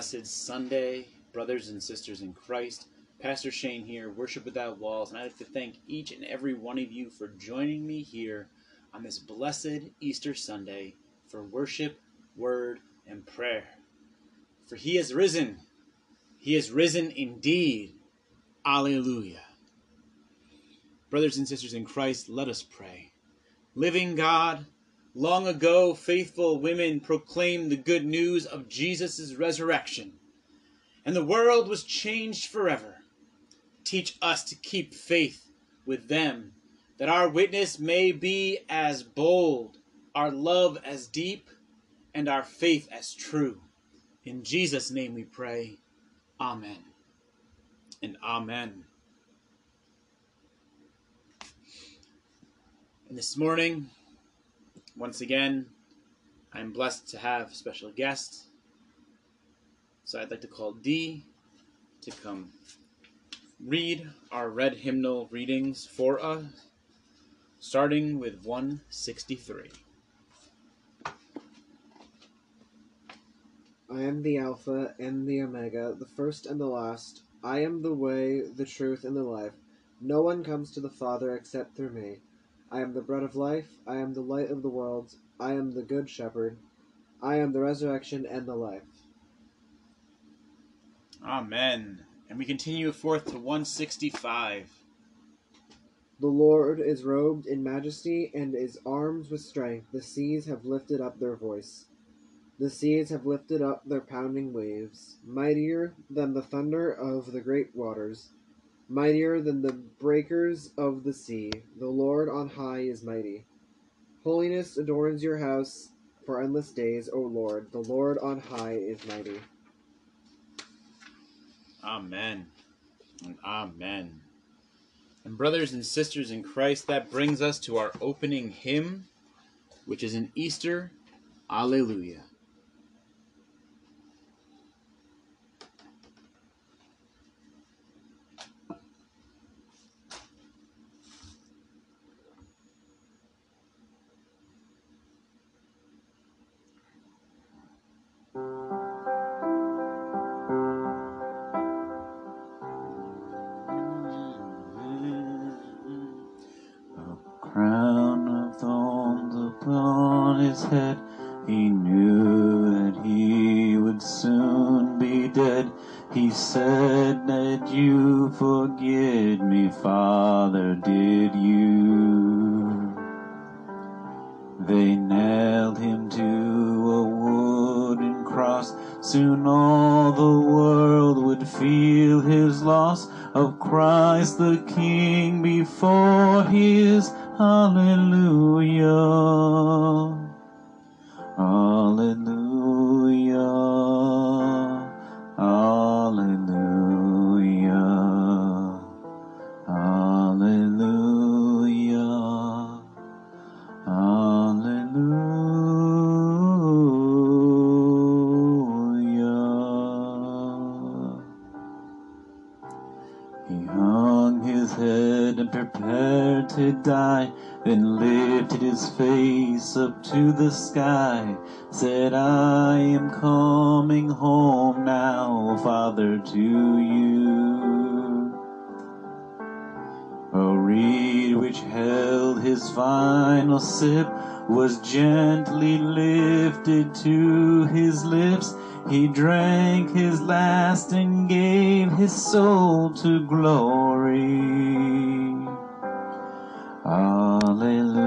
blessed Sunday, brothers and sisters in Christ. Pastor Shane here, Worship Without Walls, and I'd like to thank each and every one of you for joining me here on this blessed Easter Sunday for worship, word, and prayer. For he has risen. He has risen indeed. Alleluia. Brothers and sisters in Christ, let us pray. Living God, long ago faithful women proclaimed the good news of Jesus' resurrection, and the world was changed forever. Teach us to keep faith with them, that our witness may be as bold, our love as deep, and our faith as true. In Jesus' name we pray. Amen. And amen. And this morning, once again, I'm blessed to have special guest. So I'd like to call Dee to come read our red hymnal readings for us, starting with 163. I am the Alpha and the Omega, the first and the last. I am the way, the truth, and the life. No one comes to the Father except through me. I am the bread of life. I am the light of the world. I am the good shepherd. I am the resurrection and the life. Amen. And we continue forth to 165. The Lord is robed in majesty and is armed with strength. The seas have lifted up their voice. The seas have lifted up their pounding waves, mightier than the thunder of the great waters, mightier than the breakers of the sea. The Lord on high is mighty. Holiness adorns your house for endless days, O Lord. The Lord on high is mighty. Amen. And amen. And brothers and sisters in Christ, that brings us to our opening hymn, which is an Easter Alleluia. He knew that he would soon be dead. He said that you forget me, Father, did you? They nailed him to a wooden cross. Soon all the world would feel his loss of Christ the King before his hallelujah. Hallelujah. Hallelujah. Hallelujah. Hallelujah. He hung his head and prepared to die, then lifted his face up to the sky, said, I am coming home now, Father, to you. A reed which held his final sip was gently lifted to his lips. He drank his last and gave his soul to glory. Hallelujah.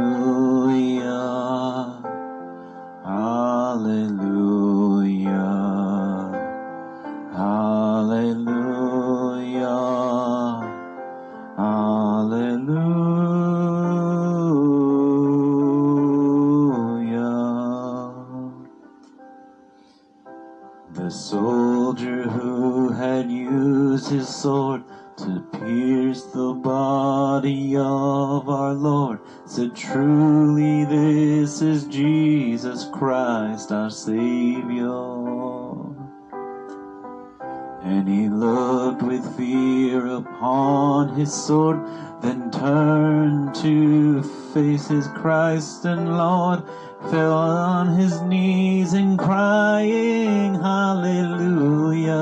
His sword, then turned to face his Christ and Lord, fell on his knees and crying, Hallelujah.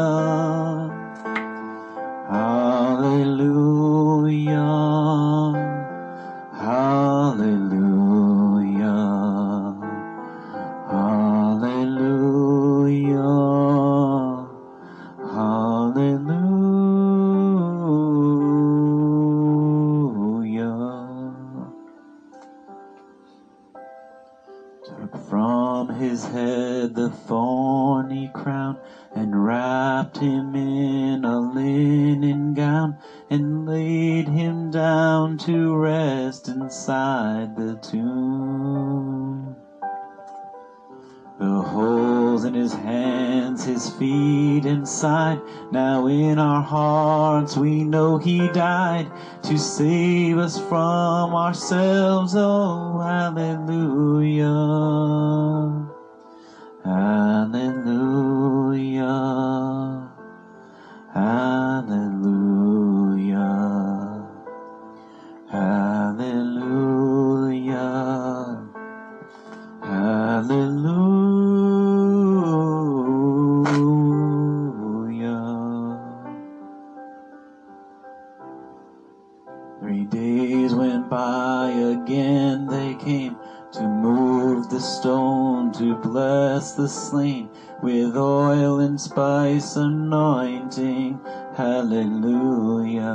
Hallelujah. The. Holes in his hands, his feet inside. Now in our hearts we know he died to save us from ourselves. Oh, hallelujah. Hallelujah. Hallelujah. Bless the slain with oil and spice anointing. Hallelujah.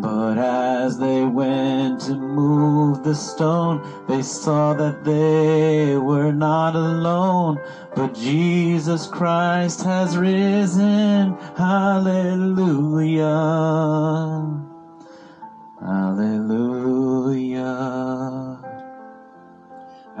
But as they went to move the stone, they saw that they were not alone, but Jesus Christ has risen. Hallelujah. Hallelujah.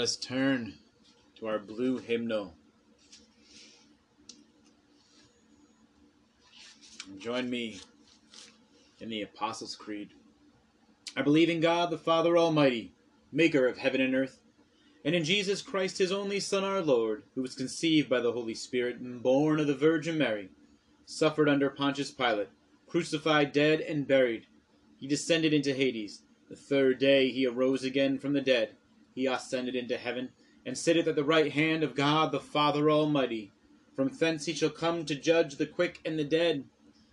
Us turn to our blue hymnal. Join me in the Apostles' Creed. I believe in God the Father Almighty, maker of heaven and earth, and in Jesus Christ, his only Son, our Lord, who was conceived by the Holy Spirit and born of the Virgin Mary, suffered under Pontius Pilate, crucified, dead, and buried. He descended into Hades. The third day he arose again from the dead. He ascended into heaven, and sitteth at the right hand of God the Father Almighty. From thence he shall come to judge the quick and the dead.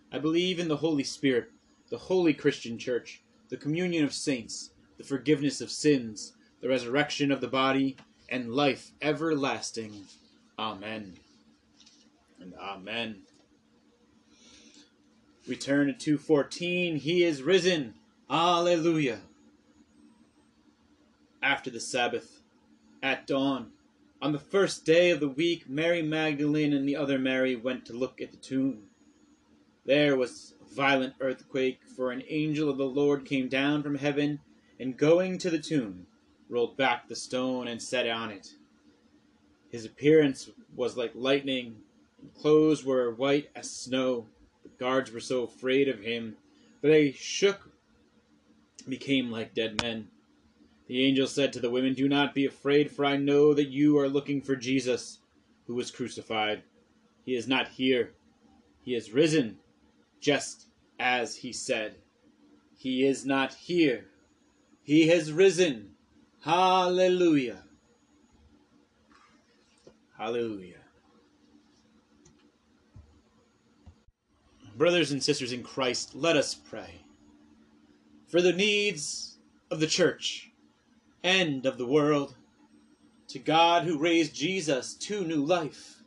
I believe in the Holy Spirit, the holy Christian Church, the communion of saints, the forgiveness of sins, the resurrection of the body, and life everlasting. Amen. And amen. We turn to 214. He is risen. Alleluia. After the Sabbath, at dawn, on the first day of the week, Mary Magdalene and the other Mary went to look at the tomb. There was a violent earthquake, for an angel of the Lord came down from heaven, and going to the tomb, rolled back the stone and sat on it. His appearance was like lightning, and clothes were white as snow. The guards were so afraid of him that they shook became like dead men. The angel said to the women, Do not be afraid, for I know that you are looking for Jesus, who was crucified. He is not here. He is risen, just as he said. He is not here. He has risen. Hallelujah. Hallelujah. Brothers and sisters in Christ, let us pray. For the needs of the church and of the world, to God who raised Jesus to new life.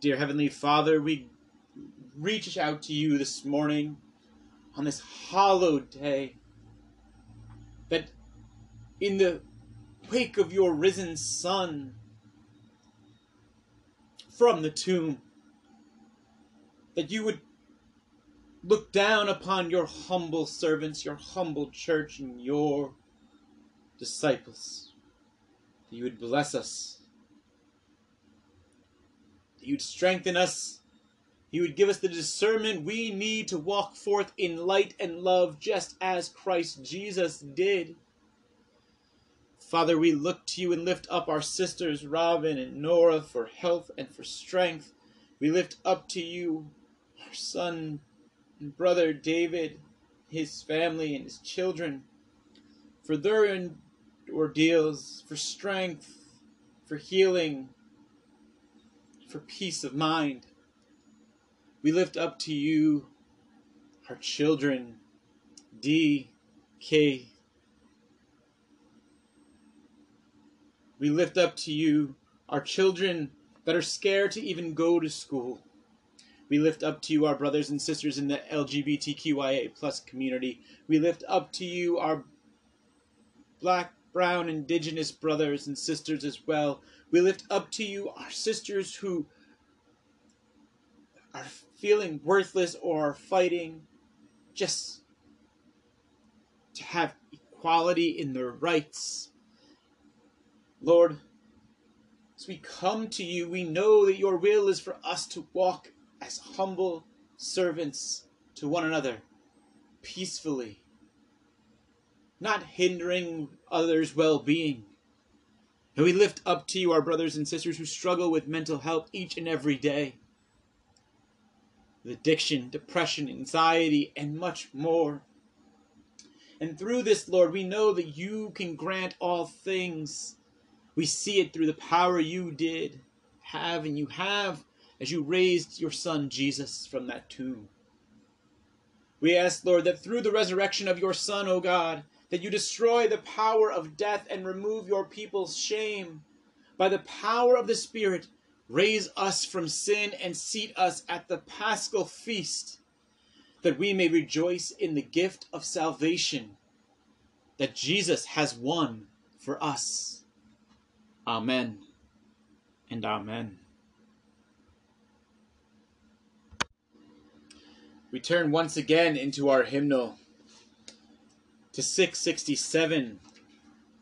Dear Heavenly Father, we reach out to you this morning on this hallowed day that in the wake of your risen Son from the tomb, that you would look down upon your humble servants, your humble church, and your disciples. That you would bless us. That you'd strengthen us. You would give us the discernment we need to walk forth in light and love, just as Christ Jesus did. Father, we look to you and lift up our sisters, Robin and Nora, for health and for strength. We lift up to you our son and brother David, his family, and his children, for their ordeals, for strength, for healing, for peace of mind. We lift up to you our children, D, K, We lift up to you our children that are scared to even go to school. We lift up to you our brothers and sisters in the LGBTQIA plus community. We lift up to you our black, brown, indigenous brothers and sisters as well. We lift up to you our sisters who are feeling worthless or are fighting just to have equality in their rights Lord, as we come to you, we know that your will is for us to walk as humble servants to one another, peacefully, not hindering others' well being. And we lift up to you our brothers and sisters who struggle with mental health each and every day with addiction, depression, anxiety, and much more. And through this, Lord, we know that you can grant all things we see it through the power you did have and you have as you raised your son Jesus from that tomb. We ask, Lord, that through the resurrection of your Son, O God, that you destroy the power of death and remove your people's shame. By the power of the Spirit, raise us from sin and seat us at the paschal feast, that we may rejoice in the gift of salvation that Jesus has won for us. Amen and Amen. We turn once again into our hymnal to 667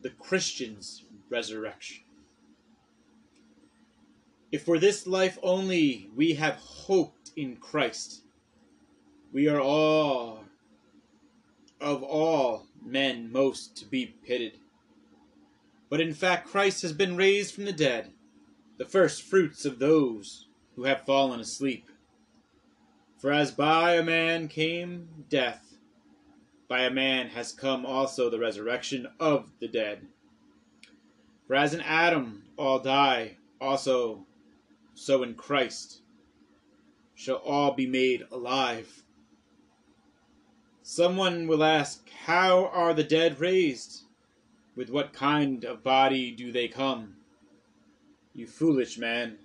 The Christian's Resurrection. If for this life only we have hoped in Christ, we are all, of all men, most to be pitied. But in fact, Christ has been raised from the dead, the first fruits of those who have fallen asleep. For as by a man came death, by a man has come also the resurrection of the dead. For as in Adam all die, also so in Christ shall all be made alive. Someone will ask, How are the dead raised? With what kind of body do they come? You foolish man.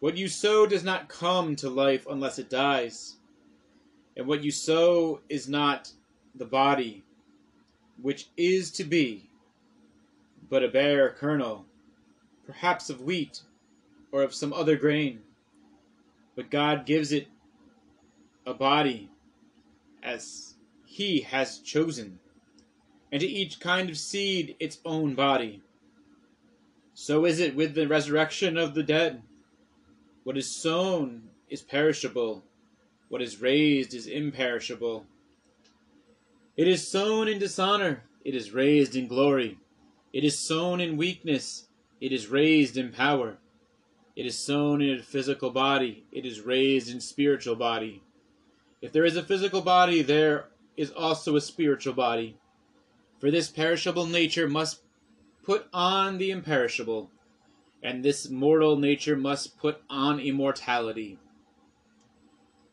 What you sow does not come to life unless it dies. And what you sow is not the body, which is to be, but a bare kernel, perhaps of wheat or of some other grain. But God gives it a body as He has chosen and to each kind of seed its own body. So is it with the resurrection of the dead. What is sown is perishable, what is raised is imperishable. It is sown in dishonor, it is raised in glory. It is sown in weakness, it is raised in power. It is sown in a physical body, it is raised in spiritual body. If there is a physical body, there is also a spiritual body. For this perishable nature must put on the imperishable, and this mortal nature must put on immortality.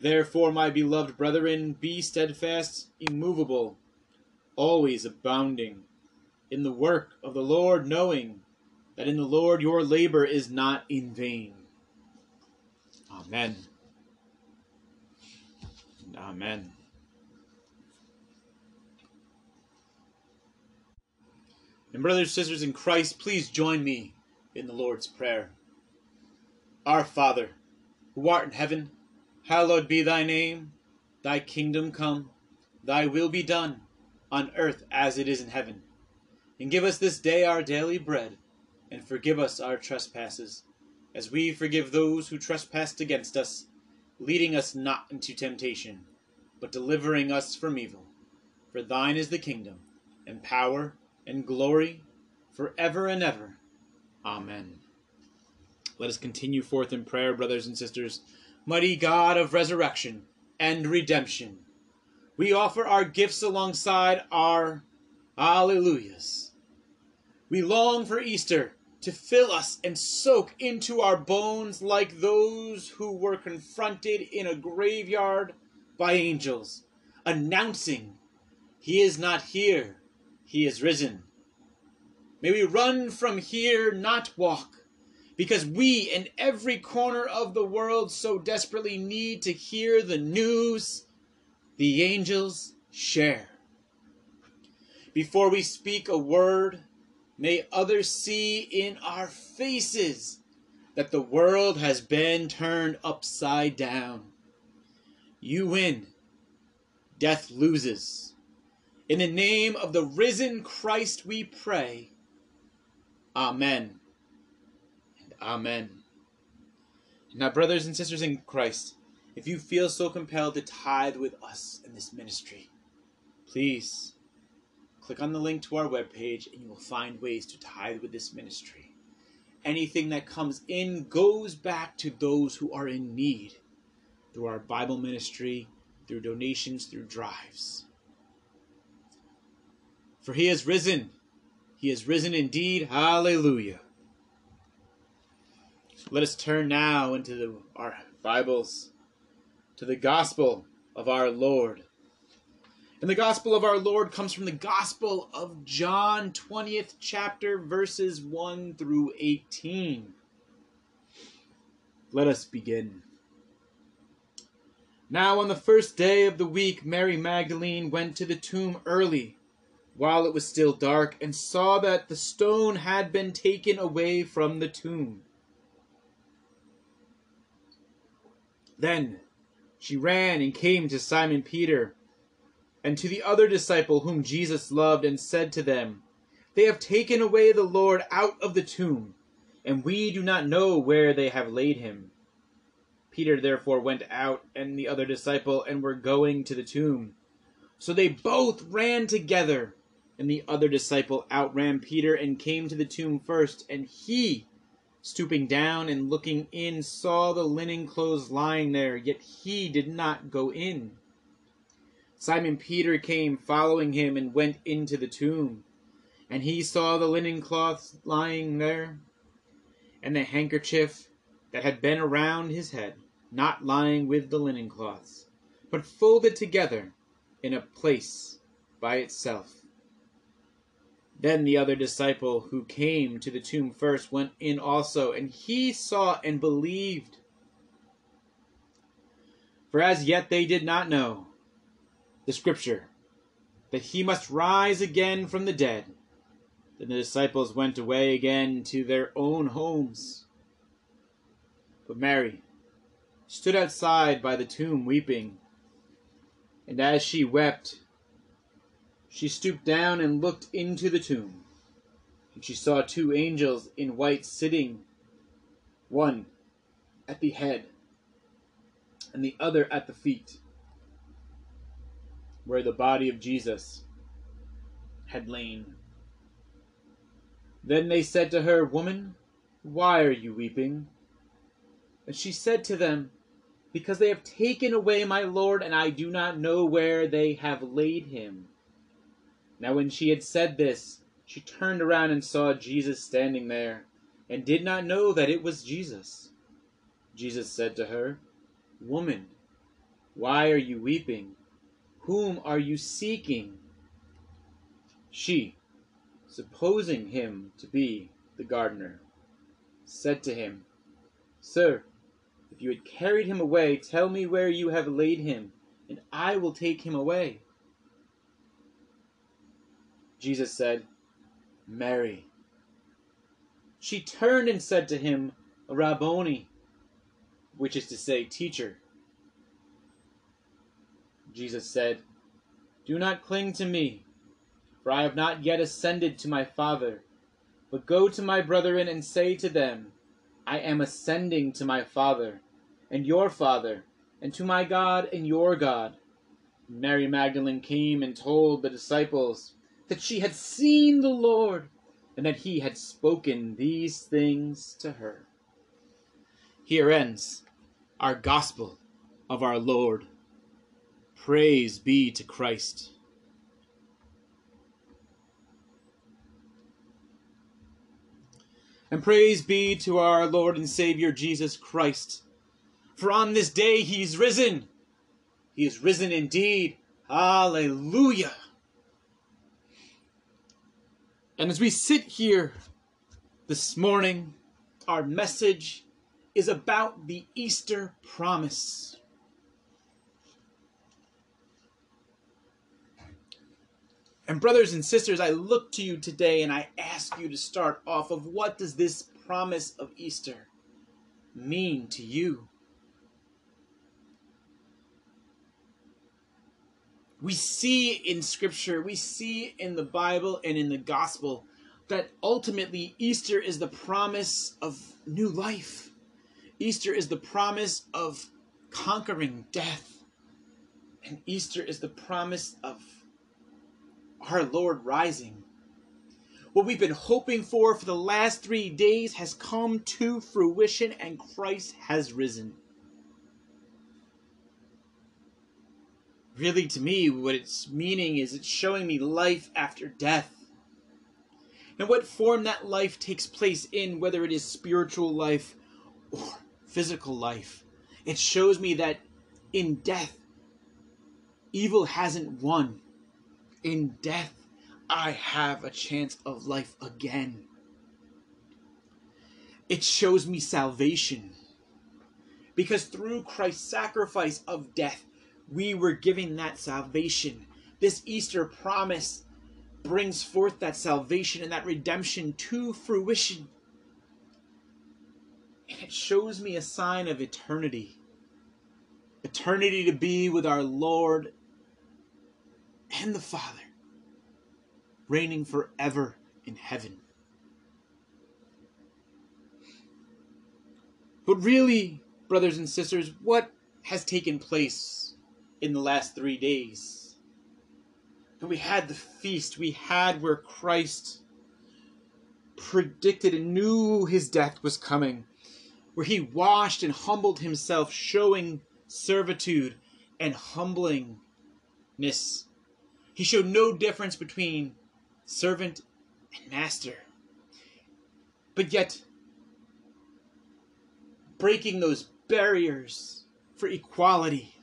Therefore, my beloved brethren, be steadfast, immovable, always abounding in the work of the Lord, knowing that in the Lord your labor is not in vain. Amen. Amen. And brothers and sisters in Christ, please join me in the Lord's Prayer. Our Father, who art in heaven, hallowed be thy name. Thy kingdom come, thy will be done, on earth as it is in heaven. And give us this day our daily bread, and forgive us our trespasses, as we forgive those who trespass against us, leading us not into temptation, but delivering us from evil. For thine is the kingdom, and power, and glory, for ever and ever. Amen. Let us continue forth in prayer, brothers and sisters. Mighty God of resurrection and redemption, we offer our gifts alongside our Alleluias. We long for Easter to fill us and soak into our bones like those who were confronted in a graveyard by angels, announcing, He is not here, He is risen. May we run from here, not walk, because we in every corner of the world so desperately need to hear the news the angels share. Before we speak a word, may others see in our faces that the world has been turned upside down. You win, death loses. In the name of the risen Christ we pray. Amen. Amen. Now, brothers and sisters in Christ, if you feel so compelled to tithe with us in this ministry, please click on the link to our webpage and you will find ways to tithe with this ministry. Anything that comes in goes back to those who are in need through our Bible ministry, through donations, through drives. For he has risen. He has risen indeed. Hallelujah. Let us turn now into the, our Bibles to the gospel of our Lord. And the gospel of our Lord comes from the gospel of John, 20th chapter, verses 1 through 18. Let us begin. Now, on the first day of the week, Mary Magdalene went to the tomb early, while it was still dark, and saw that the stone had been taken away from the tomb. Then she ran and came to Simon Peter and to the other disciple whom Jesus loved, and said to them, They have taken away the Lord out of the tomb, and we do not know where they have laid him. Peter therefore went out, and the other disciple, and were going to the tomb. So they both ran together, and the other disciple outran Peter, and came to the tomb first, and he stooping down and looking in, saw the linen clothes lying there, yet he did not go in. Simon Peter came following him and went into the tomb. And he saw the linen cloths lying there, and the handkerchief that had been around his head, not lying with the linen cloths, but folded together in a place by itself. Then the other disciple who came to the tomb first went in also, and he saw and believed. For as yet they did not know the scripture that he must rise again from the dead. Then the disciples went away again to their own homes. But Mary stood outside by the tomb weeping. And as she wept, she stooped down and looked into the tomb, and she saw two angels in white sitting, one at the head and the other at the feet, where the body of Jesus had lain. Then they said to her, Woman, why are you weeping? And she said to them, Because they have taken away my Lord, and I do not know where they have laid him. Now when she had said this, she turned around and saw Jesus standing there, and did not know that it was Jesus. Jesus said to her, Woman, Why are you weeping? Whom are you seeking? She, supposing him to be the gardener, said to him, Sir, if you had carried him away, tell me where you have laid him, and I will take him away. Jesus said, Mary. She turned and said to him, Rabboni, which is to say, Teacher. Jesus said, Do not cling to me, for I have not yet ascended to my Father, but go to my brethren and say to them, I am ascending to my Father and your Father, and to my God and your God. Mary Magdalene came and told the disciples that she had seen the Lord, and that he had spoken these things to her. Here ends our gospel of our Lord. Praise be to Christ. And praise be to our Lord and Savior Jesus Christ. For on this day he is risen. He is risen indeed. Hallelujah. And as we sit here this morning, our message is about the Easter promise. And brothers and sisters, I look to you today and I ask you to start off of what does this promise of Easter mean to you? We see in scripture, we see in the Bible and in the gospel that ultimately Easter is the promise of new life. Easter is the promise of conquering death. And Easter is the promise of our Lord rising. What we've been hoping for for the last three days has come to fruition and Christ has risen. Really, to me, what it's meaning is it's showing me life after death. And what form that life takes place in, whether it is spiritual life or physical life. It shows me that in death, evil hasn't won in death, I have a chance of life again. It shows me salvation. Because through Christ's sacrifice of death, we were given that salvation. This Easter promise brings forth that salvation and that redemption to fruition. And it shows me a sign of eternity. Eternity to be with our Lord and the Father, reigning forever in heaven. But really, brothers and sisters, what has taken place in the last three days? And we had the feast, we had where Christ predicted and knew his death was coming, where he washed and humbled himself, showing servitude and humblingness he showed no difference between servant and master. But yet, breaking those barriers for equality,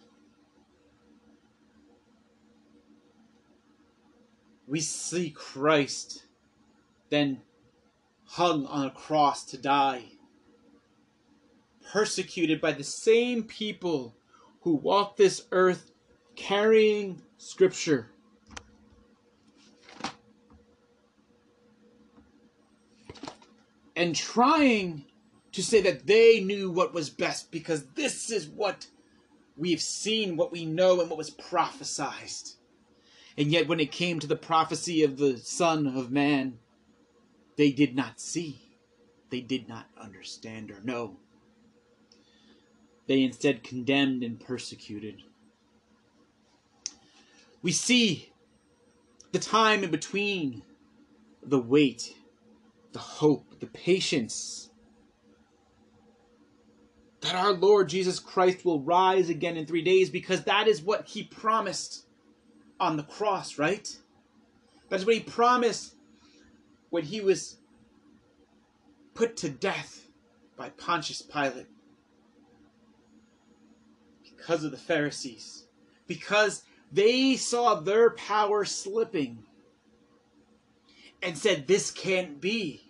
we see Christ then hung on a cross to die, persecuted by the same people who walk this earth carrying Scripture. and trying to say that they knew what was best because this is what we've seen, what we know, and what was prophesied. And yet, when it came to the prophecy of the Son of Man, they did not see, they did not understand or know. They instead condemned and persecuted. We see the time in between the wait the hope, the patience that our Lord Jesus Christ will rise again in three days because that is what he promised on the cross, right? That is what he promised when he was put to death by Pontius Pilate. because of the Pharisees, because they saw their power slipping and said, This can't be.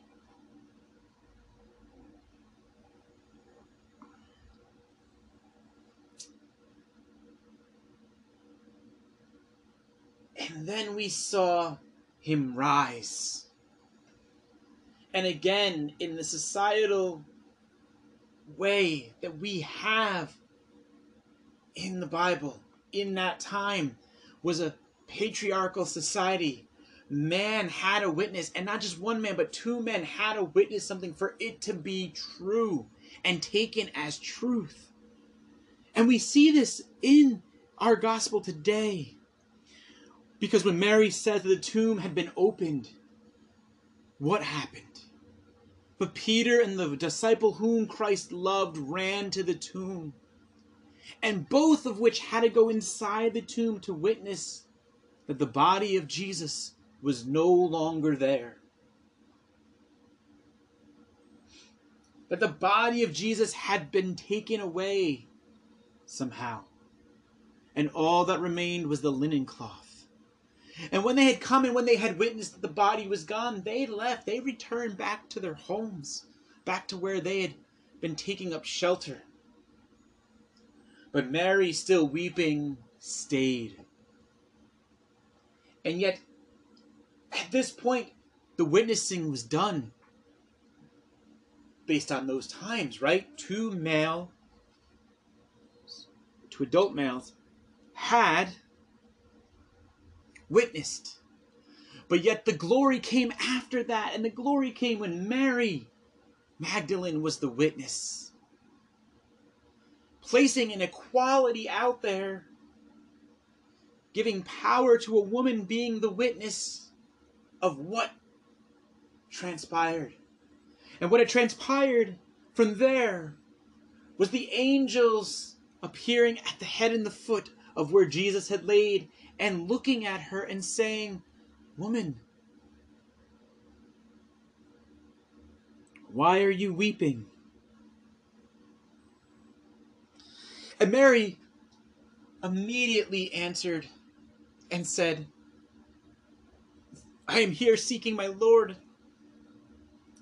And then we saw him rise. And again, in the societal way that we have in the Bible, in that time, was a patriarchal society. Man had a witness, and not just one man, but two men had a witness something for it to be true and taken as truth. And we see this in our gospel today. Because when Mary said that the tomb had been opened, what happened? But Peter and the disciple whom Christ loved ran to the tomb, and both of which had to go inside the tomb to witness that the body of Jesus was no longer there. That the body of Jesus had been taken away somehow, and all that remained was the linen cloth. And when they had come and when they had witnessed that the body was gone, they left. They returned back to their homes, back to where they had been taking up shelter. But Mary, still weeping, stayed. And yet, at this point, the witnessing was done based on those times, right? Two male, two adult males had witnessed. But yet the glory came after that, and the glory came when Mary Magdalene was the witness. Placing an equality out there, giving power to a woman being the witness of what transpired. And what had transpired from there was the angels appearing at the head and the foot of where Jesus had laid and looking at her and saying, Woman, why are you weeping? And Mary immediately answered and said, I am here seeking my Lord,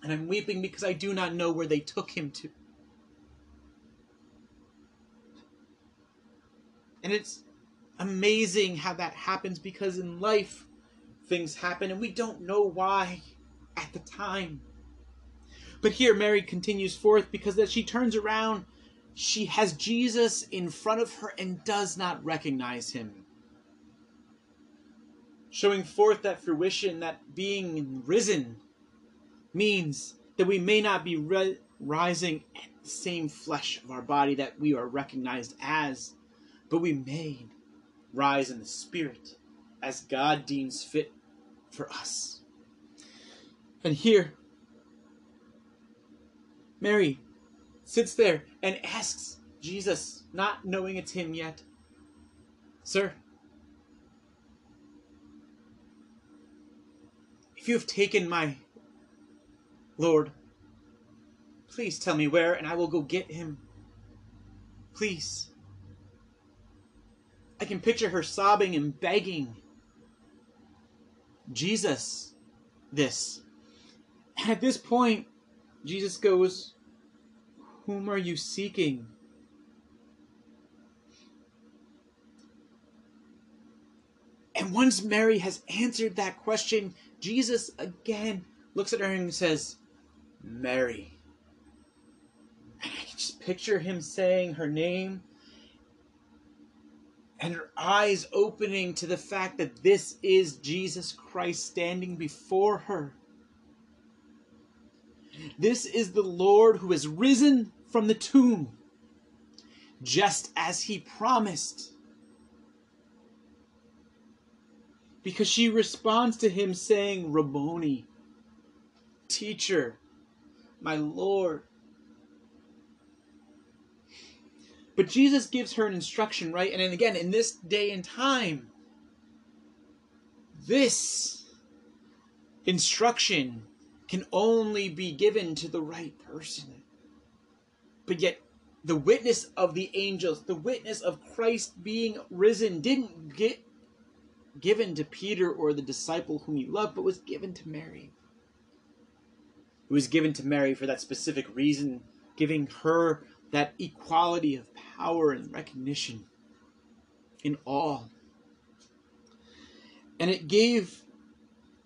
and I'm weeping because I do not know where they took him to. And it's amazing how that happens because in life things happen and we don't know why at the time. But here Mary continues forth because as she turns around, she has Jesus in front of her and does not recognize him. Showing forth that fruition that being risen means that we may not be re- rising at the same flesh of our body that we are recognized as, but we may rise in the Spirit as God deems fit for us. And here, Mary sits there and asks Jesus, not knowing it's him yet, Sir, if you have taken my Lord, please tell me where, and I will go get him. Please. I can picture her sobbing and begging Jesus this. And at this point, Jesus goes, Whom are you seeking? And once Mary has answered that question, Jesus again looks at her and says, Mary. And I can just picture him saying her name and her eyes opening to the fact that this is Jesus Christ standing before her. This is the Lord who has risen from the tomb, just as he promised. Because she responds to him saying, Rabboni, teacher, my Lord. But Jesus gives her an instruction, right? And then again, in this day and time, this instruction can only be given to the right person. But yet, the witness of the angels, the witness of Christ being risen, didn't get given to Peter or the disciple whom he loved, but was given to Mary. It was given to Mary for that specific reason, giving her that equality of power and recognition in all. And it gave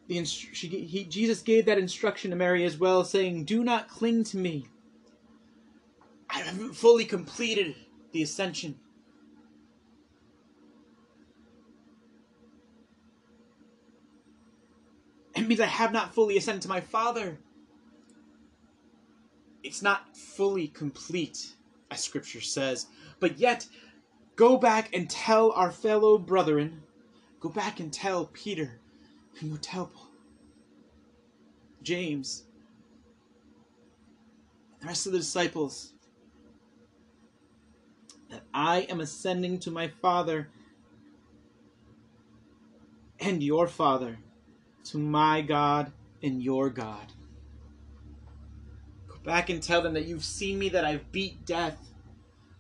the he, Jesus gave that instruction to Mary as well, saying, "Do not cling to me. I haven't fully completed the ascension." It means I have not fully ascended to my Father. It's not fully complete, as Scripture says, but yet go back and tell our fellow brethren, go back and tell Peter, and go tell Paul, James, the rest of the disciples, that I am ascending to my Father and your Father, to my God and your God. Back and tell them that you've seen me, that I've beat death.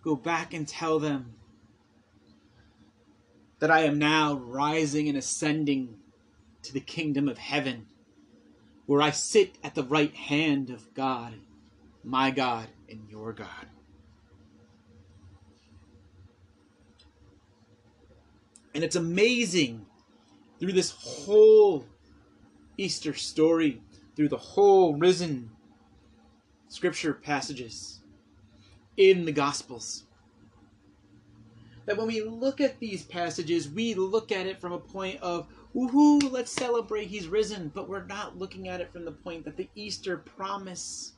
Go back and tell them that I am now rising and ascending to the kingdom of heaven, where I sit at the right hand of God, my God and your God. And it's amazing through this whole Easter story, through the whole risen scripture passages in the Gospels. That when we look at these passages, we look at it from a point of, woohoo, let's celebrate he's risen, but we're not looking at it from the point that the Easter promise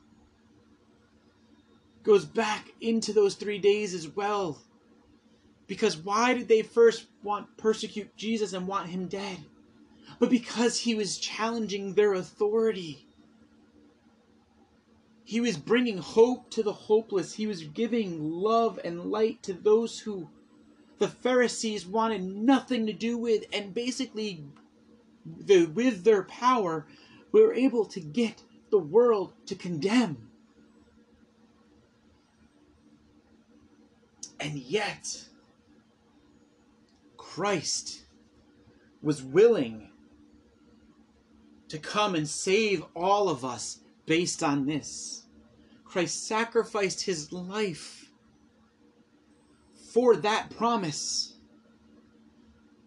goes back into those three days as well. Because why did they first want persecute Jesus and want him dead? But because he was challenging their authority. He was bringing hope to the hopeless. He was giving love and light to those who the Pharisees wanted nothing to do with, and basically, the, with their power, we were able to get the world to condemn. And yet, Christ was willing to come and save all of us based on this. Christ sacrificed his life for that promise.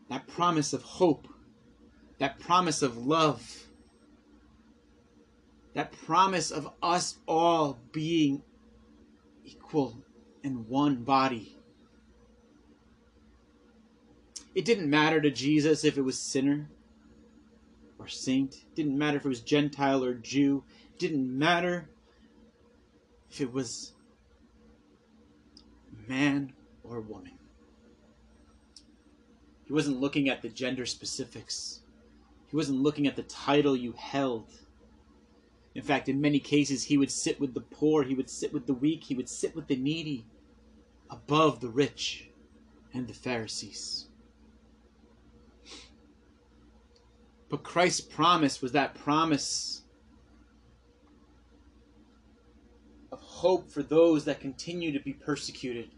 That promise of hope. That promise of love. That promise of us all being equal in one body. It didn't matter to Jesus if it was sinner or saint. It didn't matter if it was Gentile or Jew. Didn't matter if it was man or woman. He wasn't looking at the gender specifics. He wasn't looking at the title you held. In fact, in many cases, he would sit with the poor, he would sit with the weak, he would sit with the needy above the rich and the Pharisees. But Christ's promise was that promise of hope for those that continue to be persecuted.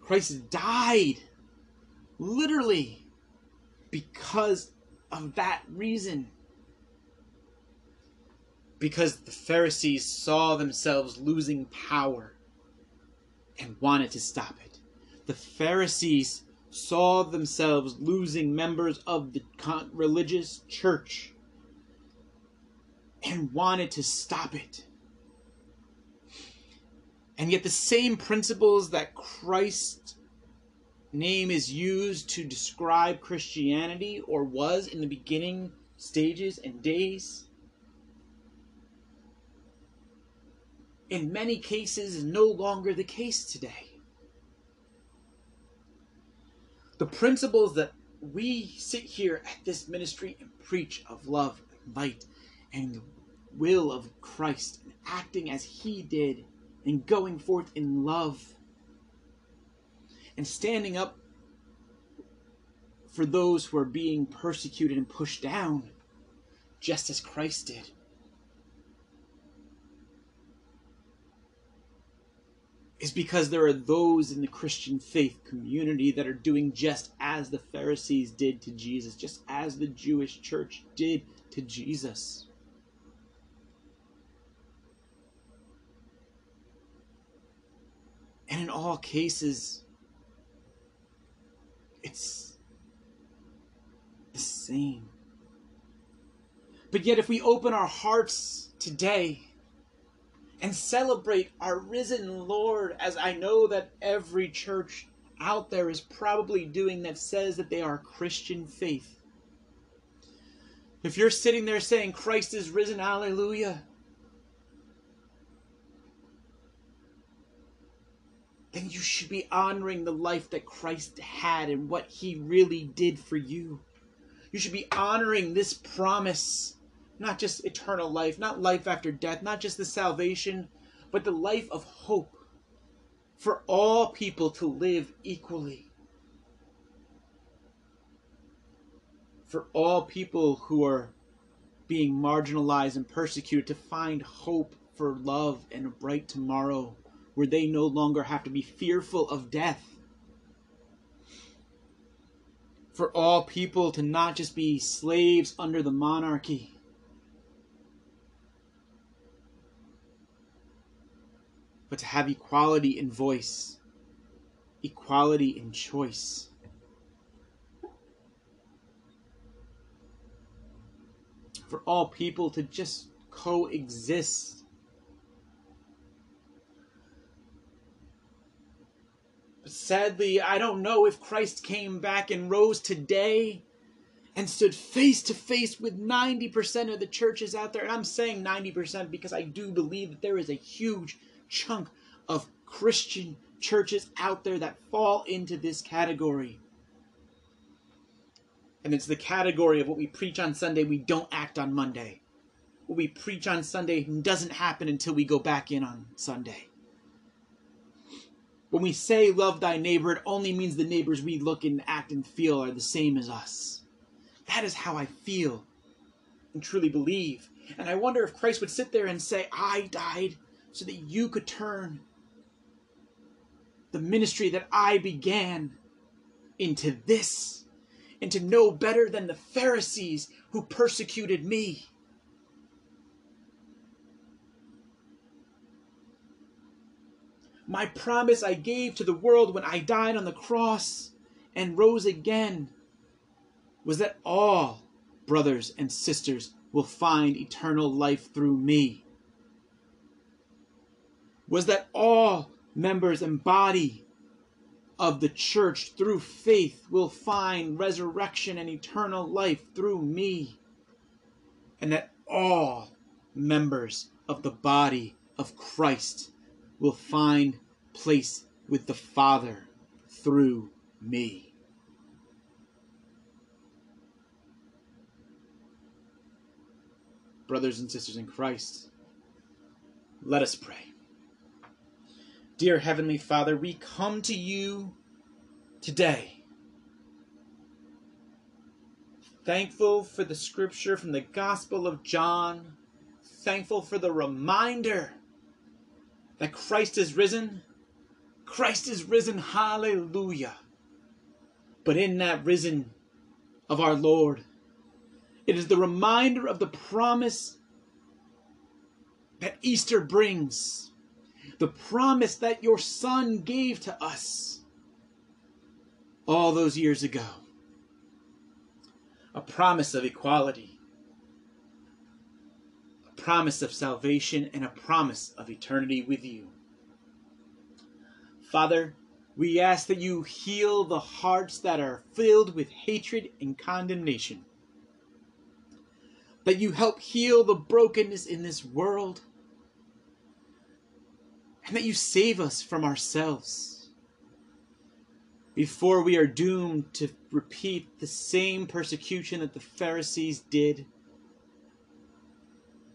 Christ died literally because of that reason. Because the Pharisees saw themselves losing power and wanted to stop it. The Pharisees saw themselves losing members of the religious church and wanted to stop it. And yet, the same principles that Christ's name is used to describe Christianity or was in the beginning stages and days, in many cases is no longer the case today. The principles that we sit here at this ministry and preach of love and light and the will of Christ and acting as he did and going forth in love and standing up for those who are being persecuted and pushed down just as Christ did. is because there are those in the Christian faith community that are doing just as the Pharisees did to Jesus, just as the Jewish church did to Jesus. And in all cases, it's the same. But yet, if we open our hearts today and celebrate our risen Lord, as I know that every church out there is probably doing that says that they are Christian faith. If you're sitting there saying, Christ is risen, hallelujah, then you should be honoring the life that Christ had and what he really did for you. You should be honoring this promise not just eternal life, not life after death, not just the salvation, but the life of hope for all people to live equally. For all people who are being marginalized and persecuted to find hope for love and a bright tomorrow where they no longer have to be fearful of death. For all people to not just be slaves under the monarchy but to have equality in voice, equality in choice. For all people to just coexist. Sadly, I don't know if Christ came back and rose today and stood face to face with 90% of the churches out there. And I'm saying 90% because I do believe that there is a huge chunk of Christian churches out there that fall into this category. And it's the category of what we preach on Sunday, we don't act on Monday. What we preach on Sunday doesn't happen until we go back in on Sunday. When we say love thy neighbor, it only means the neighbors we look and act and feel are the same as us. That is how I feel and truly believe. And I wonder if Christ would sit there and say, I died so that you could turn the ministry that I began into this, into no better than the Pharisees who persecuted me. My promise I gave to the world when I died on the cross and rose again was that all brothers and sisters will find eternal life through me. Was that all members and body of the church through faith will find resurrection and eternal life through me, and that all members of the body of Christ will find place with the Father through me. Brothers and sisters in Christ, let us pray. Dear Heavenly Father, we come to you today. Thankful for the scripture from the Gospel of John. Thankful for the reminder that Christ is risen. Christ is risen. Hallelujah. But in that risen of our Lord, it is the reminder of the promise that Easter brings the promise that your Son gave to us all those years ago. A promise of equality, promise of salvation, and a promise of eternity with you. Father, we ask that you heal the hearts that are filled with hatred and condemnation. That you help heal the brokenness in this world and that you save us from ourselves before we are doomed to repeat the same persecution that the Pharisees did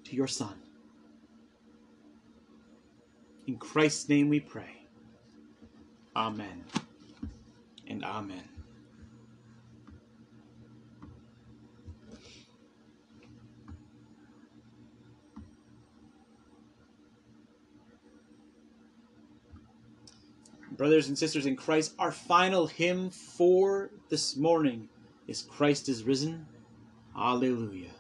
to your Son. In Christ's name we pray. Amen and amen. brothers and sisters in Christ, our final hymn for this morning is Christ is risen. Alleluia.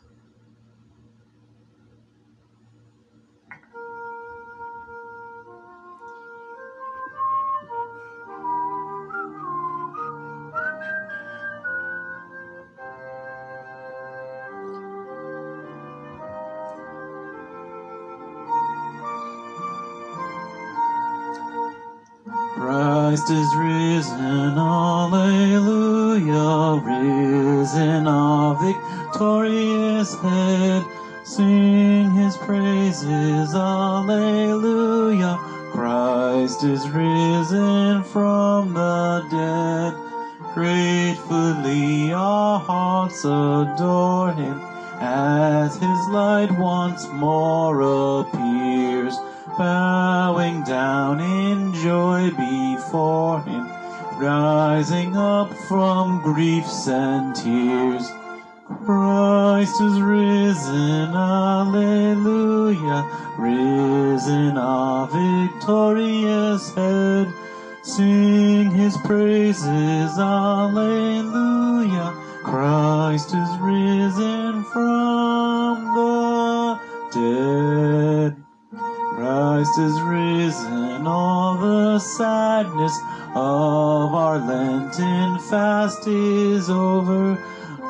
Is risen, Alleluia. Christ is risen from the dead. Christ is risen, all the sadness of our Lenten fast is over.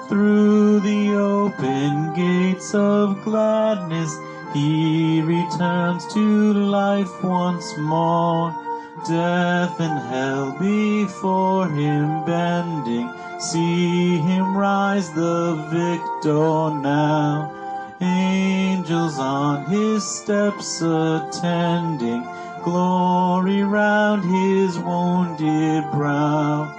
Through the open gates of gladness, he returns to life once more. Death and hell before him bending, see him rise the victor now. Angels on his steps attending, glory round his wounded brow.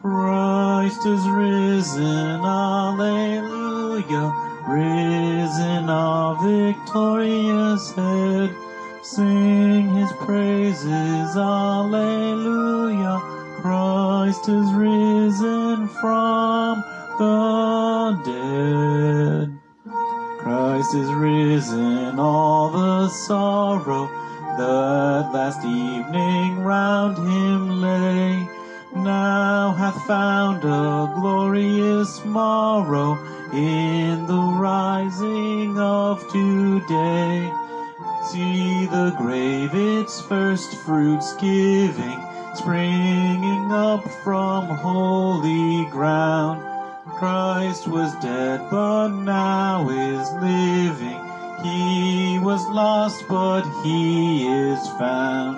Christ is risen, Alleluia, risen our victorious head. Sing his praises, Alleluia, Christ is risen from the dead. Christ is risen, all the sorrow that last evening round him lay, now hath found a glorious morrow in the rising of today. See the grave its first fruits giving, springing up from holy ground. Christ was dead, but now is living. He was lost, but he is found.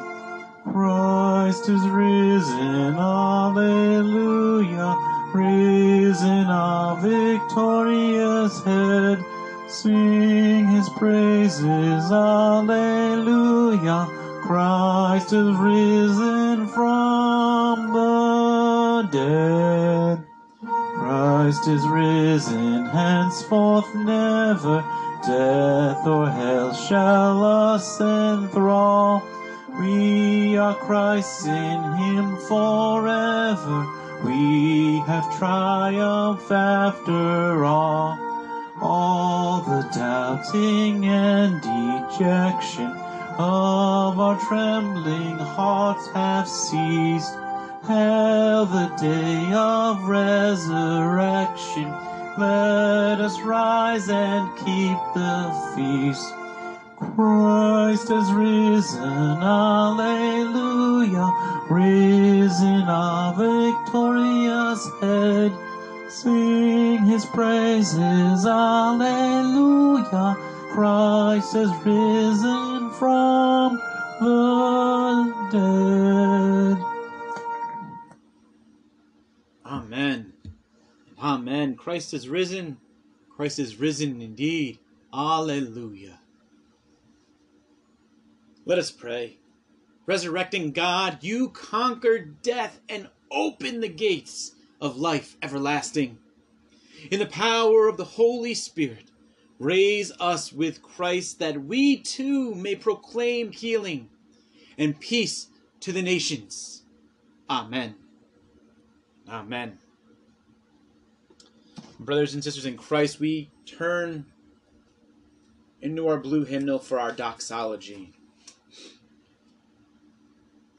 Christ is risen, Alleluia, risen our victorious head. Sing his praises, Alleluia, Christ is risen from the dead. Christ is risen, henceforth never death or hell shall us enthrall. We are Christ's in him forever. We have triumphed after all. All the doubting and dejection of our trembling hearts have ceased. Hail the day of resurrection. Let us rise and keep the feast. Christ has risen, Alleluia, risen our victorious head. Sing his praises, Alleluia, Christ has risen from the dead. Amen. Amen. Christ is risen. Christ is risen indeed. Alleluia. Let us pray. Resurrecting God, you conquered death and opened the gates of life everlasting. In the power of the Holy Spirit, raise us with Christ that we too may proclaim healing and peace to the nations. Amen. Amen. Brothers and sisters in Christ, we turn into our blue hymnal for our doxology.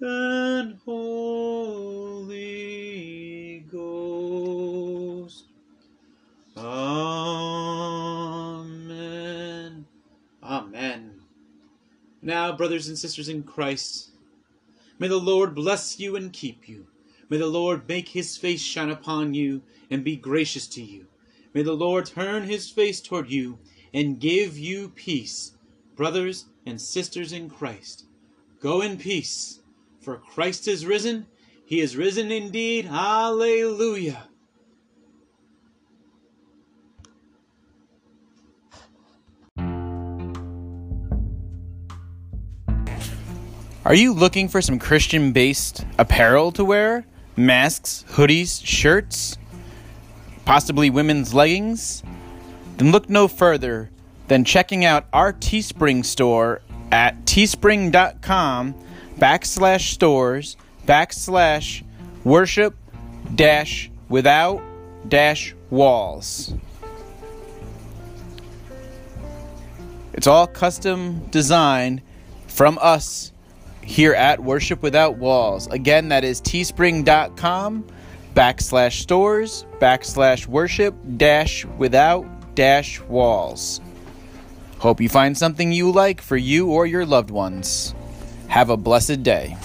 and Holy Ghost. Amen. Amen. Now, brothers and sisters in Christ, may the Lord bless you and keep you. May the Lord make his face shine upon you and be gracious to you. May the Lord turn his face toward you and give you peace, brothers and sisters in Christ. Go in peace. For Christ is risen. He is risen indeed. Hallelujah. Are you looking for some Christian based apparel to wear? Masks, hoodies, shirts, possibly women's leggings? Then look no further than checking out our Teespring store at teespring.com backslash stores backslash worship dash without dash walls. It's all custom designed from us here at Worship Without Walls. Again, that is teespring.com backslash stores backslash worship dash without dash walls. Hope you find something you like for you or your loved ones. Have a blessed day.